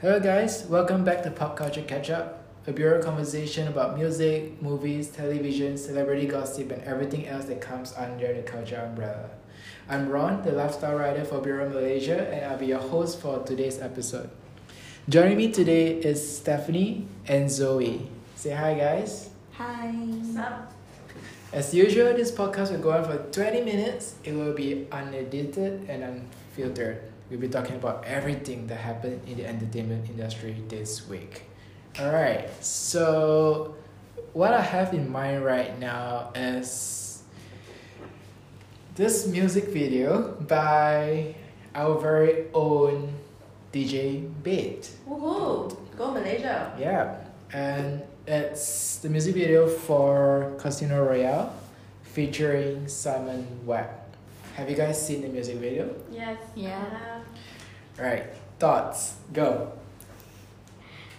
Hello, guys. Welcome back to Pop Culture Catch Up, a Buro conversation about music, movies, television, celebrity gossip, and everything else that comes under the culture umbrella. I'm Ron, the lifestyle writer for Buro Malaysia, and I'll be your host for today's episode. Joining me today is Stephanie and Zoe. Say hi, guys. Hi. Sup? As usual, this podcast will go on for 20 minutes. It will be unedited and unfiltered. We'll be talking about everything that happened in the entertainment industry this week. Alright, so what I have in mind right now is this music video by our very own DJ Bait. Woohoo! Go Malaysia. Yeah, and it's the music video for Casino Royale featuring Simon Webbe. Have you guys seen the music video? Yes. Yeah. Uh, Right, thoughts, go.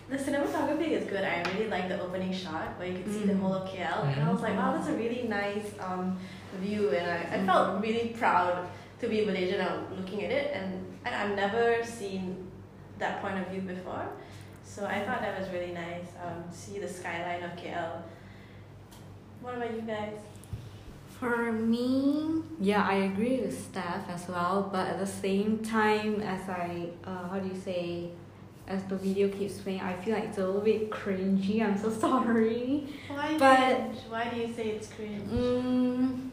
the cinematography is good. I really like the opening shot where you can see the Mm. whole of KL. And I was like, wow, that's a really nice um, view. And I, I felt really proud to be Malaysian now looking at it. And I, I've never seen that point of view before. So I thought that was really nice. Um, see the skyline of KL. What about you guys? For me, yeah, I agree with Steph as well, but at the same time, as I, uh, how do you say, as the video keeps playing, I feel like it's a little bit cringy. I'm so sorry. Why But- cringe? Why do you say it's cringe? Mm,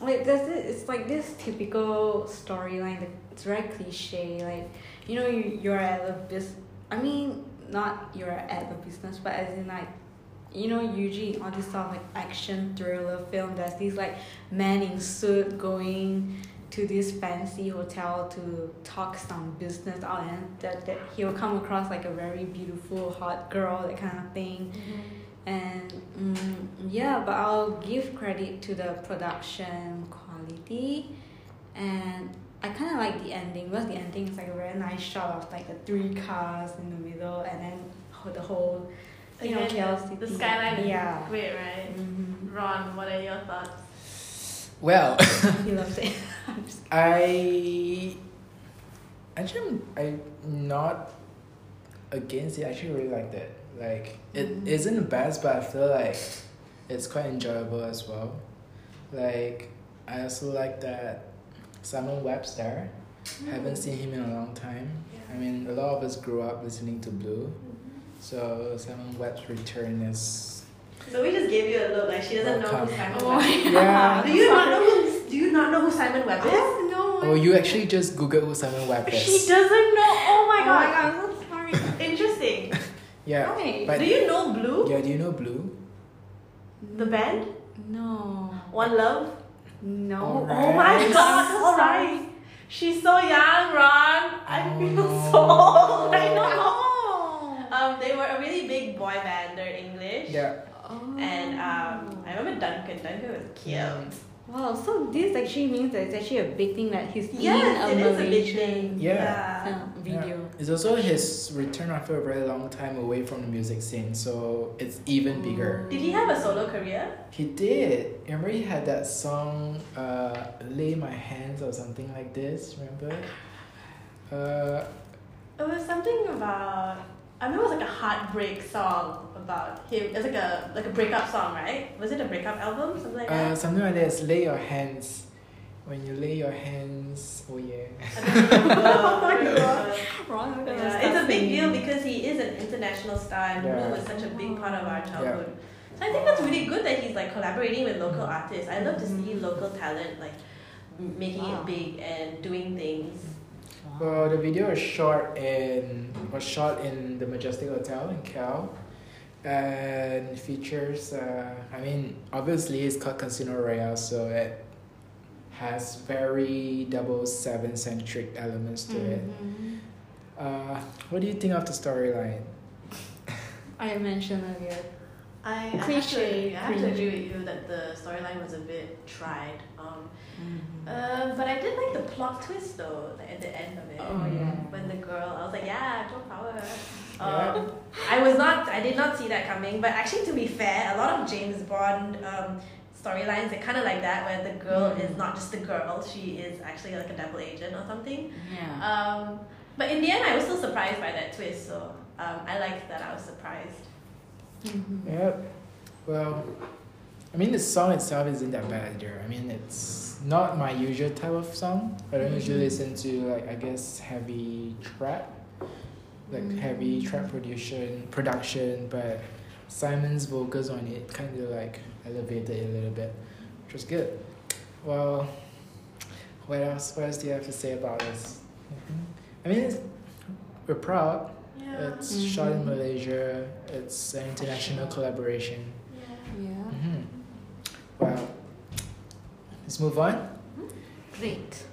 like there's this, it's like this typical storyline. It's very cliche. Like you know, you you're at the bus. I mean, not you're at the business, but as in like. You know, usually in all this sort of like action thriller film, there's these like men in suit going to this fancy hotel to talk some business out, and that, that he'll come across like a very beautiful hot girl, that kind of thing. And mm, yeah but i'll give credit to the production quality. And i kind of like the ending because the ending is like a very nice shot of like the three cars in the middle and then the whole you know Again, KL the, the skyline is yeah great, right? mm-hmm. Ron, what are your thoughts? Well, he loves it I'm I actually I'm not against it. I actually really liked it. Like it Mhm. isn't the best, but I feel like it's quite enjoyable as well. Like I also like that Simon Webster. Haven't seen him in a long time. I mean, a lot of us grew up listening to Blue, so Simon Webbe's return is So we just gave you a look like she doesn't know who Simon Oh Webb my is. Yeah. Do you not know who? Do you not know who Simon Webbe I is? have no Oh, you actually just Googled who Simon Webbe is. She doesn't know. Oh my oh god! oh god. my god i'm so sorry Interesting. Yeah. Right. But Do you know Blue, yeah, do you know Blue? the band? no One Love. no Alright. Oh my I'm god. so sorry. She's so young, Ron. I Oh, feel no. so old right now. Um, they were a really big boy band. They're English. Yeah. Oh. And um, I remember Duncan. Duncan was cute. Wow, so this actually means that it's actually a big thing that he's Yes, in a is a big Malaysian thing. Yeah. film video. Yeah. It's also his return after a very long time away from the music scene, so it's even bigger. Did he have a solo career? He did. Remember he had that song, uh, "Lay My Hands" or something like this. Remember? Uh, It was something about. I remember it was like a heartbreak song about him. It's like a like a breakup song, right? Was it a breakup album, something like uh, that? something like this. Lay your hands. When you lay your hands, oh yeah. I don't remember. Oh my God. Wrong, Yeah, it's a big deal because he is an international star and Yeah. Was such a big part of our childhood. So I think that's really good that he's like collaborating with local artists. I love to see local talent like making Wow. it big and doing things. Well, the video was shot in was shot in the Majestic Hotel in KL, and features. Uh, I mean, obviously it's called Casino Royale, so it has very double seven centric elements to it. Mhm. Uh, what do you think of the storyline? I mentioned earlier. I, I have to, I have to agree with you that the storyline was a bit tried. Um, Mm-hmm. uh, but I did like the plot twist though, like at the end of it. Oh yeah. When the girl, I was like, yeah, girl power. Um, I was not, I did not see that coming. But actually, to be fair, a lot of James Bond um, storylines are kind of like that, where the girl Mm. is not just a girl; she is actually like a double agent or something. Yeah. Um, But in the end, I was still surprised by that twist. So um, I liked that I was surprised. Mm-hmm. Yep. Well, I mean, the song itself isn't that bad either. I mean, it's not my usual type of song. I don't usually mm-hmm. listen to like I guess heavy trap, like mm-hmm. heavy trap production, production. But Simon's vocals on it kind of like elevated it a little bit, which was good. Well, what else? What else do you have to say about this? Mm-hmm. I mean, we're proud. Yeah. It's shot in. Malaysia. It's an international collaboration. yeah. Yeah. hmm Well, let's move on. Great.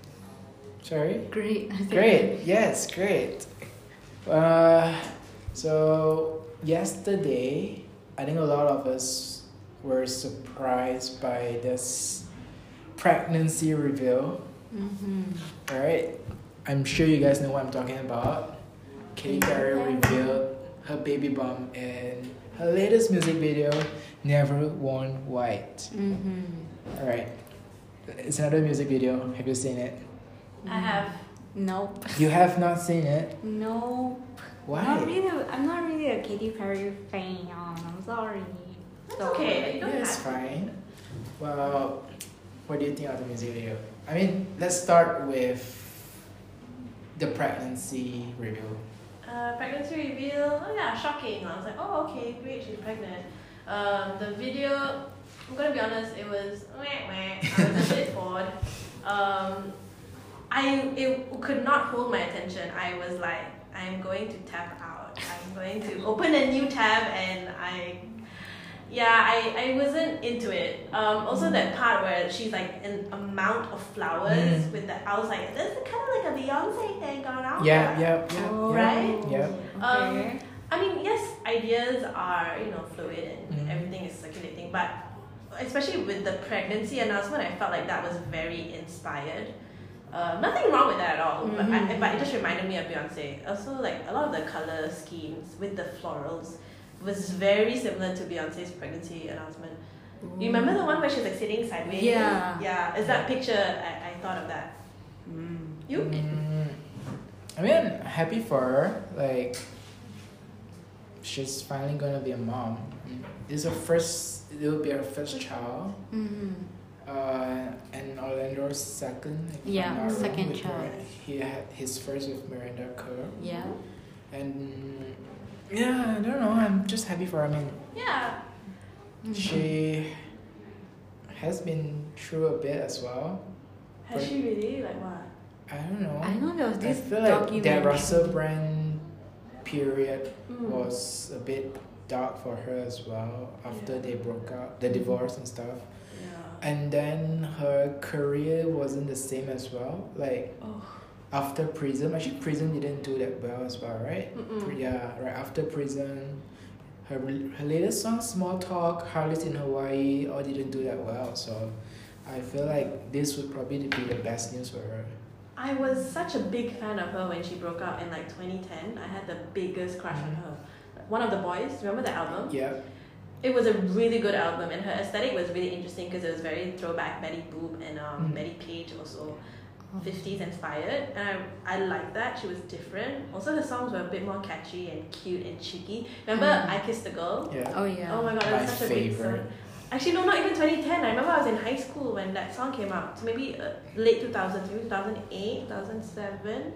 Sorry. Great. Great. Yes, great. Uh, so yesterday, I think a lot of us were surprised by this pregnancy reveal. Mm-hmm. All right, I'm sure you guys know what I'm talking about. Katy Perry revealed her baby bump in her latest music video, "Never Worn White." Mm-hmm. All right, it's another music video. Have you seen it? I have. Nope. You have not seen it. Nope. Why? Not really. I'm not really a Katy Perry fan. I'm sorry. That's okay. You Yeah, it's fine. Well, what do you think of the music video? I mean, let's start with the pregnancy review. Uh, pregnancy reveal. Oh yeah, shocking. I was like, oh okay, great, she's pregnant. Um, the video. I'm gonna be honest. It was. Meh, meh. I was a bit bored. Um, I it could not hold my attention. I was like, I'm going to tap out. I'm going to open a new tab, and I. Yeah, I, I wasn't into it. Um, also that part where she's like an amount of flowers Mm. with the I was like, this is kind of like a Beyonce thing going on. Yeah, yeah, yeah. Oh, yeah. right? Yeah. Okay. I mean, yes, ideas are you know fluid and Mhm. everything is circulating, but especially with the pregnancy announcement, I felt like that was very inspired. Uh, nothing wrong with that at all, but I, Mhm. but it just reminded me of Beyonce. Also, like a lot of the color schemes with the florals was very similar to Beyonce's pregnancy announcement. You remember the one where she's like sitting sideways? Yeah. Yeah, is that picture? I, I thought of that. Mm. You? Mm, I mean, happy for her. Like, she's finally gonna be a mom. This is her first. It will be her first child. Mm-hmm. Uh, and Orlando's second. if I'm Yeah, not second with child. Mir- He had his first with Miranda Kerr. Yeah. And yeah, I don't know. I'm just happy for her. I mean, Yeah. She has been through a bit as well. Has she really? Like what? I don't know. I know there was I this feel like that. Russell Brand period Mm. was a bit dark for her as well after Yeah. they broke up, the divorce and stuff. Yeah. And then her career wasn't the same as well. Like Oh. After Prism actually Prism didn't do that well as well, right? Mm-mm. Yeah, right after Prism her her latest song Small Talk, Harley's in Hawaii, all didn't do that well. So I feel like this would probably be the best news for her. I was such a big fan of her when she broke out in like 2010. I had the biggest crush on Mhm. her. One of the boys, remember the album? Yeah. It was a really good album, and her aesthetic was really interesting because it was very throwback Betty Boop and um, Mm. Betty Page also 50s inspired, and I I liked that she was different. Also, her songs were a bit more catchy and cute and cheeky. Remember Mm. I Kissed a Girl? Yeah. Oh yeah. Oh my god, that was My such a big song. Actually, no, not even 2010. I remember I was in high school when that song came out. So maybe uh, late 2000s, maybe 2008, 2007.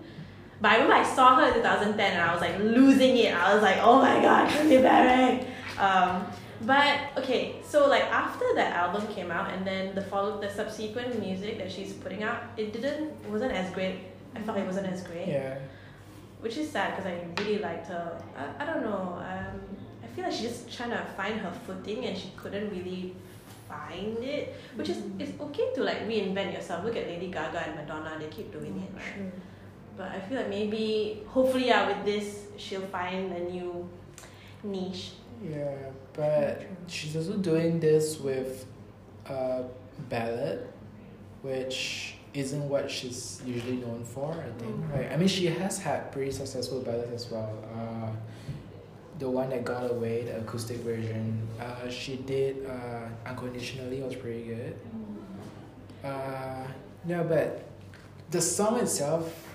But I remember I saw her in 2010 and I was like losing it. I was like, oh my god, Katy Perry. Um, but okay, so like after that album came out and then the follow the subsequent music that she's putting out, it didn't wasn't as great. I felt it wasn't as great Yeah. which is sad because I really liked her. I, I don't know. Um, I feel like she's just trying to find her footing and she couldn't really find it. Which is it's okay to like reinvent yourself. Look at Lady Gaga and Madonna; they keep doing it, right? But I feel like maybe, hopefully, yeah, with this, she'll find a new niche. Yeah, but she's also doing this with a ballad, which isn't what she's usually known for. I think. Mm. Like, I mean, she has had pretty successful ballads as well. Uh, the one that got away, the acoustic version. Uh, she did uh, unconditionally was pretty good. Uh, no, but the song itself,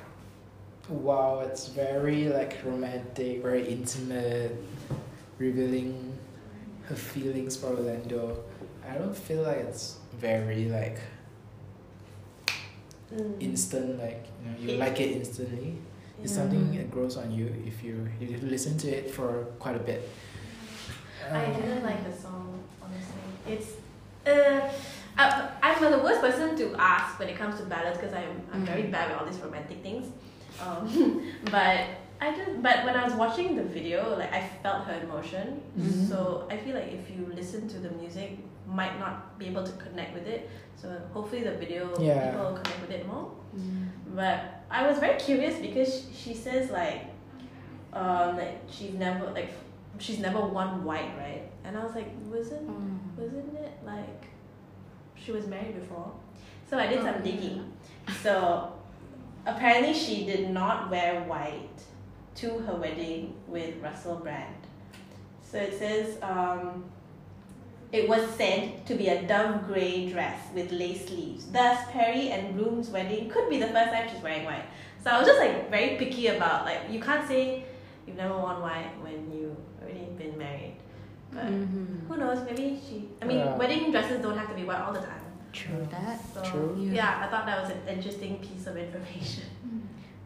wow, it's very like romantic, very intimate, revealing her feelings for Orlando. I don't feel like it's very like Mm. instant, like you know, you Yeah. like it instantly. It's something that grows on you if you if you listen to it for quite a bit. I Um, didn't like the song, honestly. It's uh, I, I'm the worst person to ask when it comes to ballads because I'm I'm very Mm. bad with all these romantic things. Um, but I just but when I was watching the video, like I felt her emotion. Mhm. So I feel like if you listen to the music, might not be able to connect with it. So hopefully the video Yeah. people will connect with it more. Mm. But I was very curious because she says like, um, like she's never like she's never worn white, right? And I was like, wasn't Mm. wasn't it like she was married before? So I did Oh, some yeah. digging. So apparently she did not wear white to her wedding with Russell Brand. So it says um, it was said to be a dove grey dress with lace sleeves. Thus, Perry and Bloom's wedding could be the first time she's wearing white. So I was just like very picky about like you can't say you've never worn white when you've already been married. But Mhm. who knows? Maybe she. I mean, Yeah. wedding dresses don't have to be white all the time. True that. So True. Yeah. yeah, I thought that was an interesting piece of information.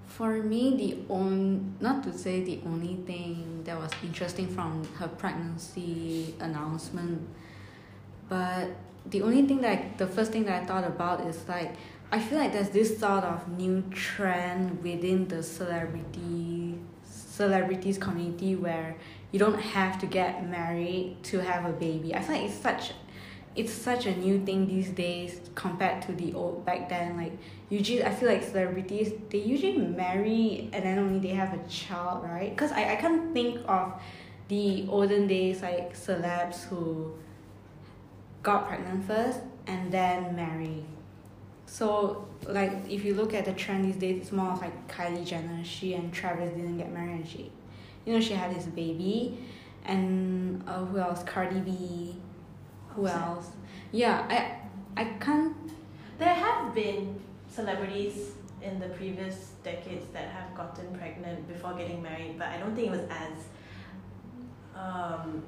For me, the on not to say the only thing that was interesting from her pregnancy announcement, but the only thing that I, the first thing that I thought about is like I feel like there's this sort of new trend within the celebrity celebrities community where you don't have to get married to have a baby. I feel like it's such it's such a new thing these days compared to the old back then like usually I feel like celebrities they usually marry and then only they have a child, right? Because I, I can't think of the olden days like celebs who got pregnant first and then marry. So like if you look at the trend these days, it's more of like Kylie Jenner. She and Travis didn't get married and she you know, she had this baby and uh, who else? Cardi B. Who else? Yeah, I I can't There have been celebrities in the previous decades that have gotten pregnant before getting married, but I don't think it was as um,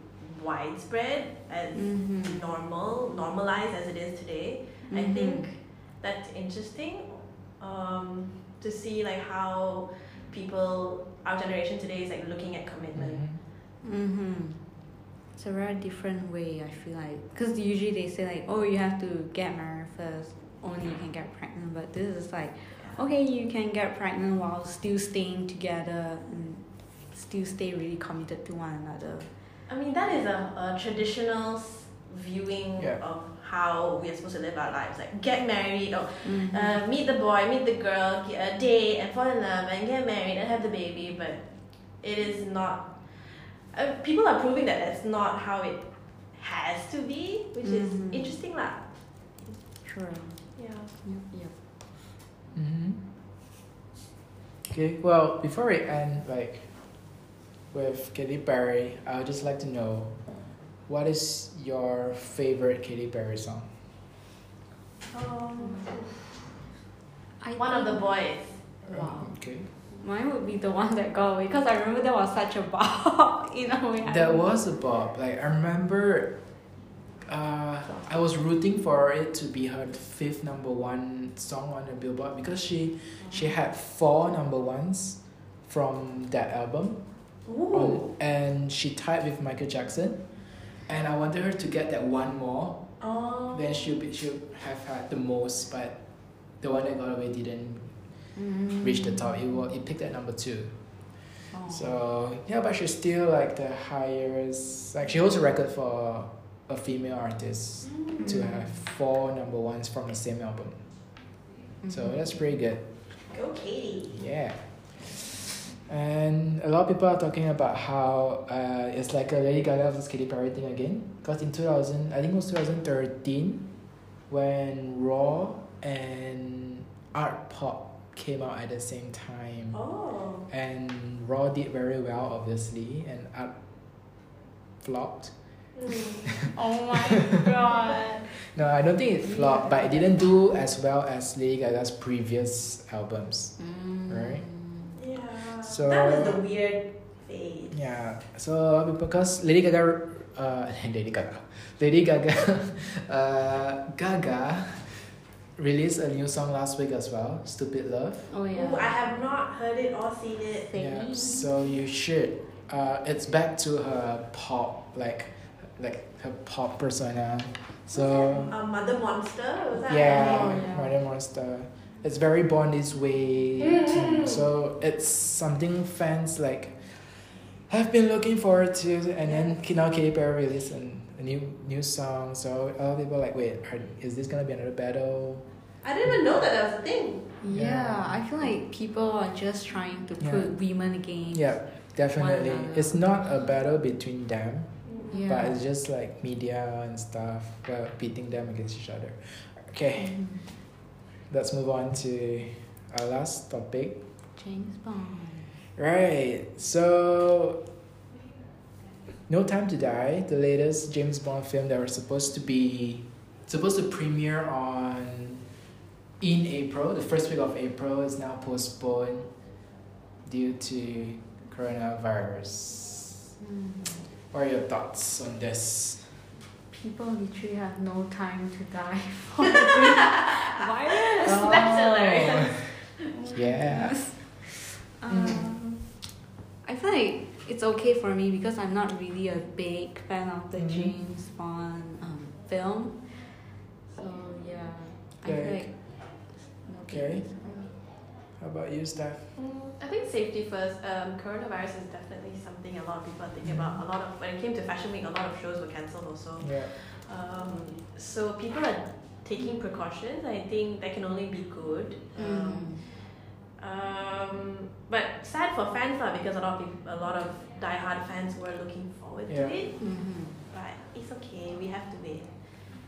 widespread as Mhm. normal, normalized as it is today. I Mhm. think that's interesting um, to see like how people, our generation today is like looking at commitment. Mm-hmm. It's a very different way, I feel like. Because usually they say, like, oh, you have to get married first, only you can get pregnant. But this is like, okay, you can get pregnant while still staying together and still stay really committed to one another. I mean, that is a, a traditional viewing Yeah. of how we're supposed to live our lives. Like, get married, or Mhm. uh, meet the boy, meet the girl, get a date, and fall in love, and get married and have the baby. But it is not. Uh, people are proving that that's not how it has to be, which Mhm. is interesting, lah. Sure. Yeah. Yep, yep. Mm-hmm. Okay, well, before we end, like, with Katy Perry, I would just like to know, what is your favorite Katy Perry song? Um, I one of the think boys. Wow. Okay. Mine would be the one that got away because I remember there was such a bob in a way. That was a bob. Like, I remember uh, I was rooting for it to be her fifth number one song on the Billboard because she she had four number ones from that album. Ooh. on, and she tied with Michael Jackson. And I wanted her to get that one more. Oh. Then she'll be she'll have had the most, but the one that got away didn't Mm. reach the top. It was it picked at number two. Oh. So yeah, but she's still like the highest. Like she holds a record for a female artist to Mm. have four number ones from the same album. So Mhm. that's pretty good. Go Katy. Yeah. And a lot of people are talking about how uh, it's like a Lady Gaga versus Katy Perry thing again. Because in 2000, I think it was 2013, when Roar and Art Pop came out at the same time. Oh. And Roar did very well, obviously, and Art flopped. Mm. Oh my god. No, I don't think it flopped, but it didn't do as well as Lady Gaga's previous albums. Mm. Right. Yeah. So that was the weird phase. yeah, so because Lady Gaga, uh, Lady Gaga, Lady Gaga, uh, Gaga released a new song last week as well, "Stupid Love." Oh Ooh, I have not heard it or seen it. Same. Yeah, so you should. Uh, it's back to her pop, like, like her pop persona. So a mother monster was that? yeah, yeah. Mother Monster. It's very born this way. Mm. So it's something fans like have been looking forward to, and then now Katy Perry released an, a new new song. So a lot of people are like, wait, are, is this gonna be another battle? I didn't even know that that was a thing. Yeah, Yeah. I feel like people are just trying to Yeah. put women against. Yeah, definitely. another. It's not a battle between them. Yeah. but it's just like media and stuff well, beating them against each other okay Mhm. let's move on to our last topic James Bond. right so no time to die the latest james bond film that was supposed to be supposed to premiere on in april the first week of april is now postponed due to coronavirus Mm. what are your thoughts on this People literally have no time to die for the virus. Oh. That's hilarious. Yeah. Um, I feel like it's okay for me because I'm not really a big fan of the Mhm. James Bond um, film. So yeah, I feel like Okay. big. How about you, Steph? Mm, I think safety first. Um, coronavirus is definitely something a lot of people are thinking about. A lot of when it came to Fashion Week, a lot of shows were cancelled also. Yeah. Um, so people are taking precautions. I think that can only be good. Um, Mm. um, but sad for fans lah because a lot of people, a lot of diehard fans were looking forward Yeah. to it. Mhm. But it's okay. We have to wait.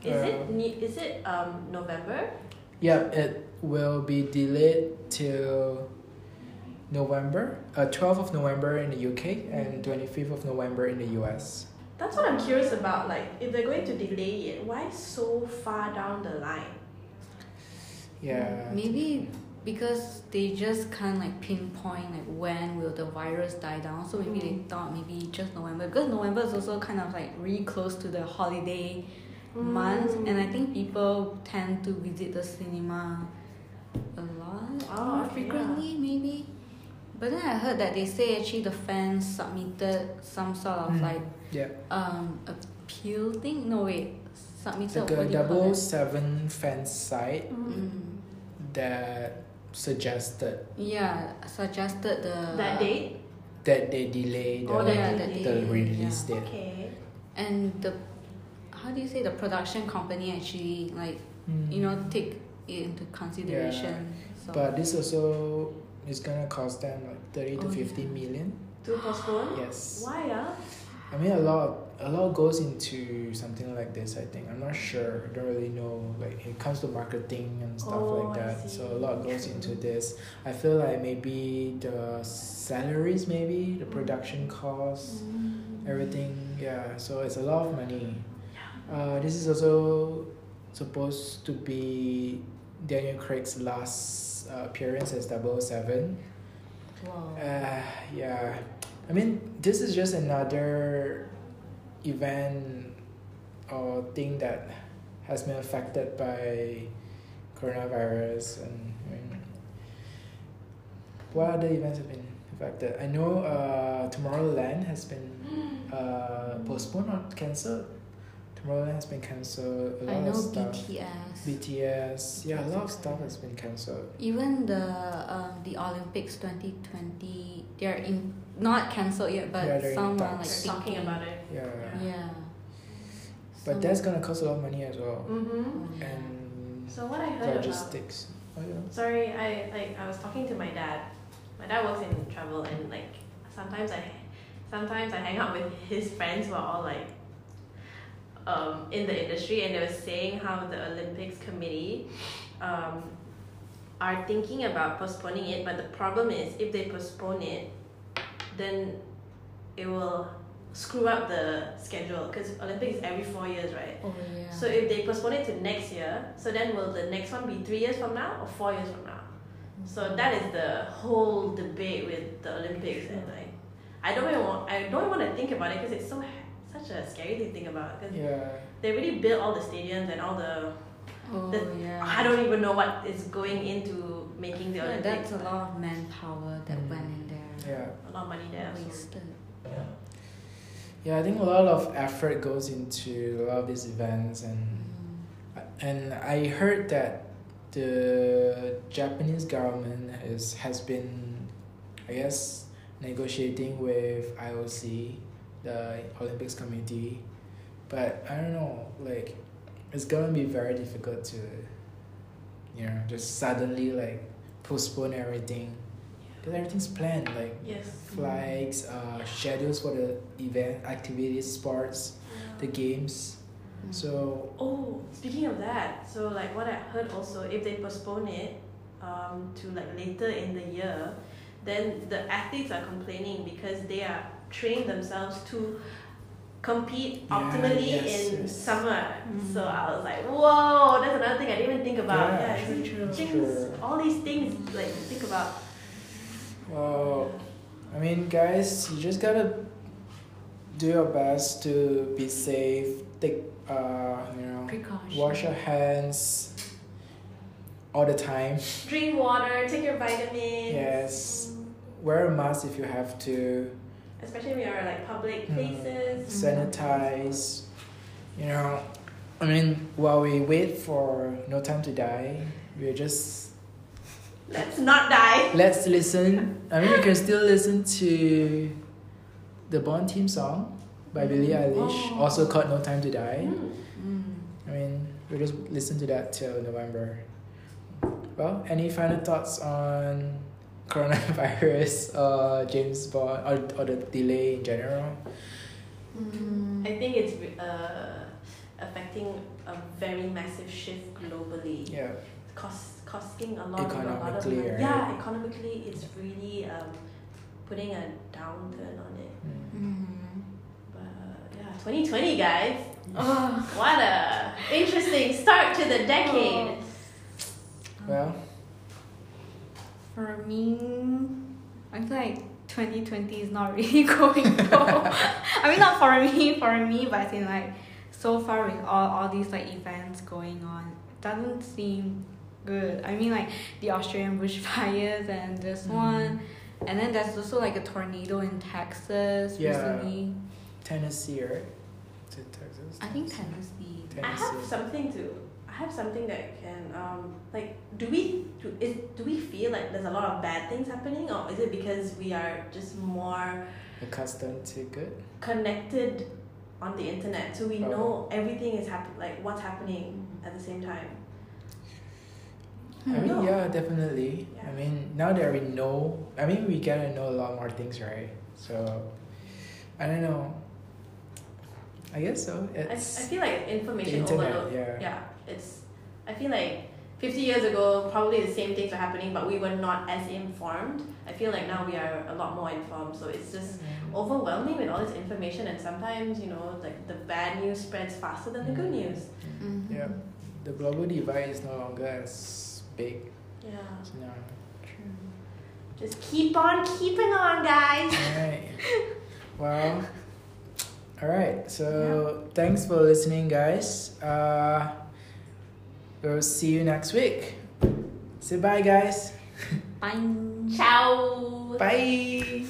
Is Uh, it ne- is it um November? Yeah, it will be delayed till November, uh, 12th of November in the UK and 25th of November in the US. That's what I'm curious about. Like, if they're going to delay it, why so far down the line? Yeah. Maybe because they just can't like pinpoint like when will the virus die down. So maybe they Mm. thought maybe just November because November is also kind of like really close to the holiday month, and I think people tend to visit the cinema a lot Oh, more okay, frequently, maybe. But then I heard that they say actually the fans submitted some sort of Mm. like Yeah. um appeal thing. No wait, submitted Like a what do you call double it? seven fan site Mm. that suggested Yeah, suggested the That date? that they delay the, Oh, yeah, they that the release yeah. date. Okay. and the how do you say the production company actually like Mm. you know take it into consideration. So But this also is gonna cost them like 30 to Oh, 50 yeah. million. To postpone? Yes. Why ah? I mean, a lot, a lot goes into something like this. I think I'm not sure. I don't really know. Like it comes to marketing and stuff Oh, like that. So a lot goes into this. I feel like maybe the salaries, maybe the production costs, Mm. everything. Yeah. So it's a lot of money. Uh, this is also supposed to be Daniel Craig's last uh, appearance as 007. Wow. Uh, yeah. I mean, this is just another event or thing that has been affected by coronavirus and I mean, what other events have been affected? I know uh, Tomorrowland has been uh, postponed or cancelled. Tomorrowland has been cancelled. A lot I know of stuff. BTS. BTS. Yeah, a lot of stuff has been cancelled. Even the um, the Olympics twenty twenty, they're in not cancelled yet, but Yeah, they're some are like talking about it. Yeah. Yeah. yeah. But Some- that's gonna cost a lot of money as well. Mm-hmm. And So what I heard about logistics. Oh yeah. Sorry, I like I was talking to my dad. My dad works in travel and like sometimes I sometimes I hang out with his friends who are all like um, in the industry and they were saying how the Olympics committee um, are thinking about postponing it but the problem is if they postpone it then it will screw up the schedule because Olympics is every four years right Oh yeah. so if they postpone it to next year, so then will the next one be three years from now or four years from now? So that is the whole debate with the Olympics, and like, I don't even want, I don't want to think about it because it's so such a scary thing to think about. Because Yeah. they really built all the stadiums and all the, Oh The- yeah. I don't even know what is going into making the Yeah, Olympics. that's a lot of manpower that Mm. went in there. Yeah. a lot of money there. So. Wasted. Yeah, I think a lot of effort goes into a lot of these events and Mm. and I heard that the Japanese government is has been I guess negotiating with IOC, the Olympics committee, but I don't know, like it's gonna be very difficult to you know, just suddenly like postpone everything. Because everything's planned, like Yes. flights, uh, schedules for the event, activities, sports, the games. Mm. So Oh, speaking of that, so like what I heard also, if they postpone it um, to like later in the year, then the athletes are complaining because they are trained themselves to compete Yeah, optimally yes, in yes. summer. Mm. So I was like, whoa, that's another thing I didn't even think about. Yeah, Yeah, true, it's true. things, True. all these things like to think about. Well, I mean, guys, you just gotta do your best to be safe. Take, uh, you know, Precaution. wash your hands all the time. Drink water, take your vitamins. Yes. Wear a mask if you have to. Especially when you're like public Mm. places. Sanitize. You know, I mean, while we wait for No Time to Die, we're just Let's not die. let's listen. I mean, you can still listen to the Bond theme song by Billie Eilish, Oh. also called No Time to Die. Mm. Mm. I mean, we'll just listen to that till November. Well, any final thoughts on coronavirus, uh, James Bond, or, or the delay in general? Mm. I think it's uh, affecting a very massive shift globally. Yeah, Cost, costing a lot, of, a lot of Economically, money. right? Yeah, economically, it's really um, putting a downturn on it. Mm. Mm. But uh, yeah, 2020, guys. Oh. What a interesting start to the decade. Well, For me, I feel like 2020 is not really going well. I mean, not for me, for me, but I think like so far with all, all these like events going on, it doesn't seem good. I mean, like the Australian bushfires and this Mhm. one, and then there's also like a tornado in Texas Yeah. recently. Tennessee, right? Is it Texas? I think Tennessee. I have something to. I have something that can um like. Do we do is do we feel like there's a lot of bad things happening, or is it because we are just more Accustomed to good? connected on the internet, so we Oh. know everything is happening like what's happening at the same time. I mean, No. yeah, definitely. Yeah. I mean, now that we know, I mean, we gotta know a lot more things, right? So, I don't know. I guess so. It's I, I feel like information internet, overload. yeah. Yeah, it's. I feel like fifty years ago, probably the same things were happening, but we were not as informed. I feel like now we are a lot more informed, so it's just Mm. overwhelming with all this information, and sometimes you know, like the bad news spreads faster than the good Mm. news. Mhm. Yeah. The global divide is no longer as big. Yeah, So now, True. just keep on keeping on, guys. alright. well, alright. So thanks for listening, guys. Uh, we'll see you next week. Say bye, guys. Bye. Ciao. Bye.